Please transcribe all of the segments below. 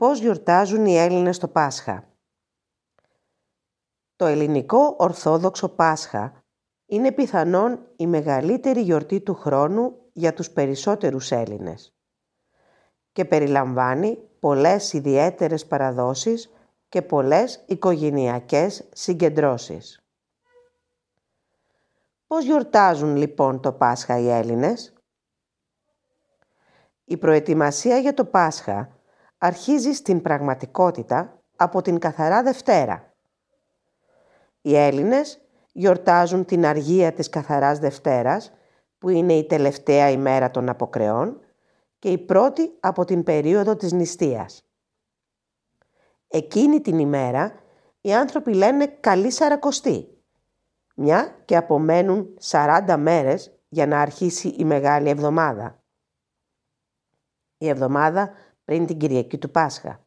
Πώς γιορτάζουν οι Έλληνες το Πάσχα; Το ελληνικό Ορθόδοξο Πάσχα είναι πιθανόν η μεγαλύτερη γιορτή του χρόνου για τους περισσότερους Έλληνες και περιλαμβάνει πολλές ιδιαίτερες παραδόσεις και πολλές οικογενειακές συγκεντρώσεις. Πώς γιορτάζουν λοιπόν το Πάσχα οι Έλληνες; Η προετοιμασία για το Πάσχα αρχίζει στην πραγματικότητα από την Καθαρά Δευτέρα. Οι Έλληνες γιορτάζουν την αργία της Καθαράς Δευτέρας, που είναι η τελευταία ημέρα των αποκρεών και η πρώτη από την περίοδο της νηστείας. Εκείνη την ημέρα οι άνθρωποι λένε «Καλή Σαρακοστή», μια και απομένουν 40 μέρες για να αρχίσει η Μεγάλη Εβδομάδα. Η εβδομάδα πριν την Κυριακή του Πάσχα.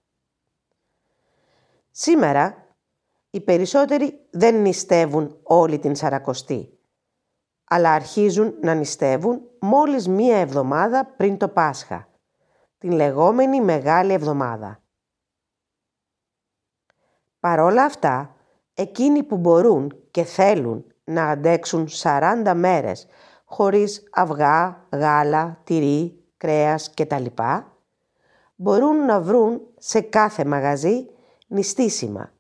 Σήμερα οι περισσότεροι δεν νηστεύουν όλη την Σαρακοστή, αλλά αρχίζουν να νηστεύουν μόλις μία εβδομάδα πριν το Πάσχα, την λεγόμενη Μεγάλη Εβδομάδα. Παρόλα αυτά, εκείνοι που μπορούν και θέλουν να αντέξουν 40 μέρες χωρίς αυγά, γάλα, τυρί, κρέας κτλ μπορούν να βρουν σε κάθε μαγαζί νηστίσιμα,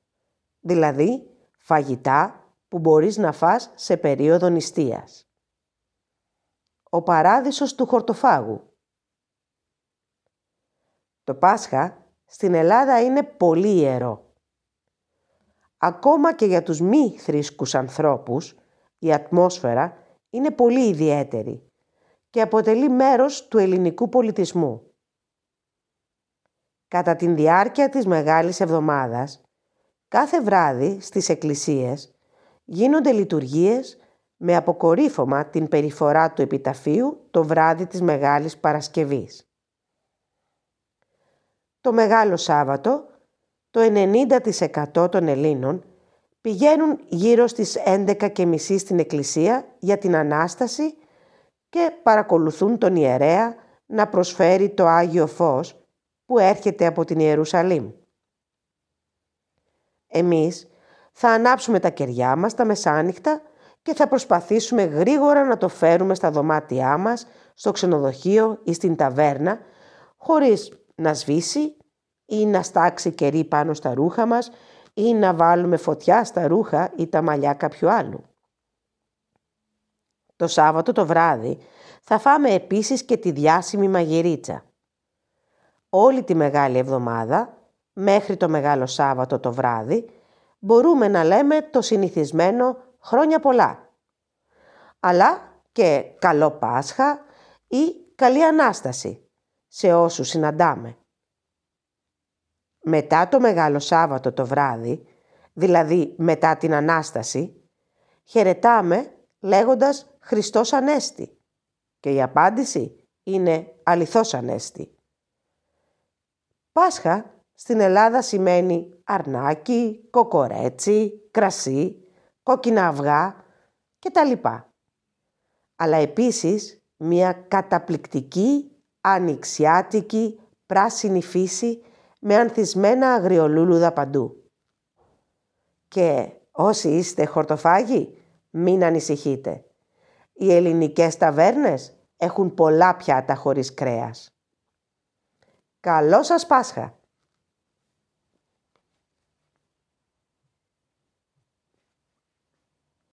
δηλαδή φαγητά που μπορείς να φας σε περίοδο νηστείας. Ο παράδεισος του χορτοφάγου Το Πάσχα στην Ελλάδα είναι πολύ ιερό. Ακόμα και για τους μη θρήσκους ανθρώπους, η ατμόσφαιρα είναι πολύ ιδιαίτερη και αποτελεί μέρος του ελληνικού πολιτισμού. Κατά την διάρκεια της Μεγάλης Εβδομάδας, κάθε βράδυ στις εκκλησίες γίνονται λειτουργίες με αποκορύφωμα την περιφορά του επιταφείου το βράδυ της Μεγάλης Παρασκευής. Το Μεγάλο Σάββατο, το 90% των Ελλήνων πηγαίνουν γύρω στις 11.30 στην εκκλησία για την Ανάσταση και παρακολουθούν τον ιερέα να προσφέρει το Άγιο Φως που έρχεται από την Ιερουσαλήμ. Εμείς θα ανάψουμε τα κεριά μας τα μεσάνυχτα και θα προσπαθήσουμε γρήγορα να το φέρουμε στα δωμάτια μας, στο ξενοδοχείο ή στην ταβέρνα, χωρίς να σβήσει ή να στάξει κερί πάνω στα ρούχα μας ή να βάλουμε φωτιά στα ρούχα ή τα μαλλιά κάποιου άλλου. Το Σάββατο το βράδυ θα φάμε επίσης και τη διάσημη μαγειρίτσα όλη τη Μεγάλη Εβδομάδα, μέχρι το Μεγάλο Σάββατο το βράδυ, μπορούμε να λέμε το συνηθισμένο «χρόνια πολλά». Αλλά και «καλό Πάσχα» ή «καλή Ανάσταση» σε όσους συναντάμε. Μετά το Μεγάλο Σάββατο το βράδυ, δηλαδή μετά την Ανάσταση, χαιρετάμε λέγοντας «Χριστός Ανέστη» και η απάντηση είναι «αληθώς Ανέστη». Πάσχα στην Ελλάδα σημαίνει αρνάκι, κοκορέτσι, κρασί, κόκκινα αυγά κτλ. Αλλά επίσης μια καταπληκτική, ανοιξιάτικη, πράσινη φύση με ανθισμένα αγριολούλουδα παντού. Και όσοι είστε χορτοφάγοι, μην ανησυχείτε. Οι ελληνικές ταβέρνες έχουν πολλά πιάτα χωρίς κρέας. Καλό σας Πάσχα!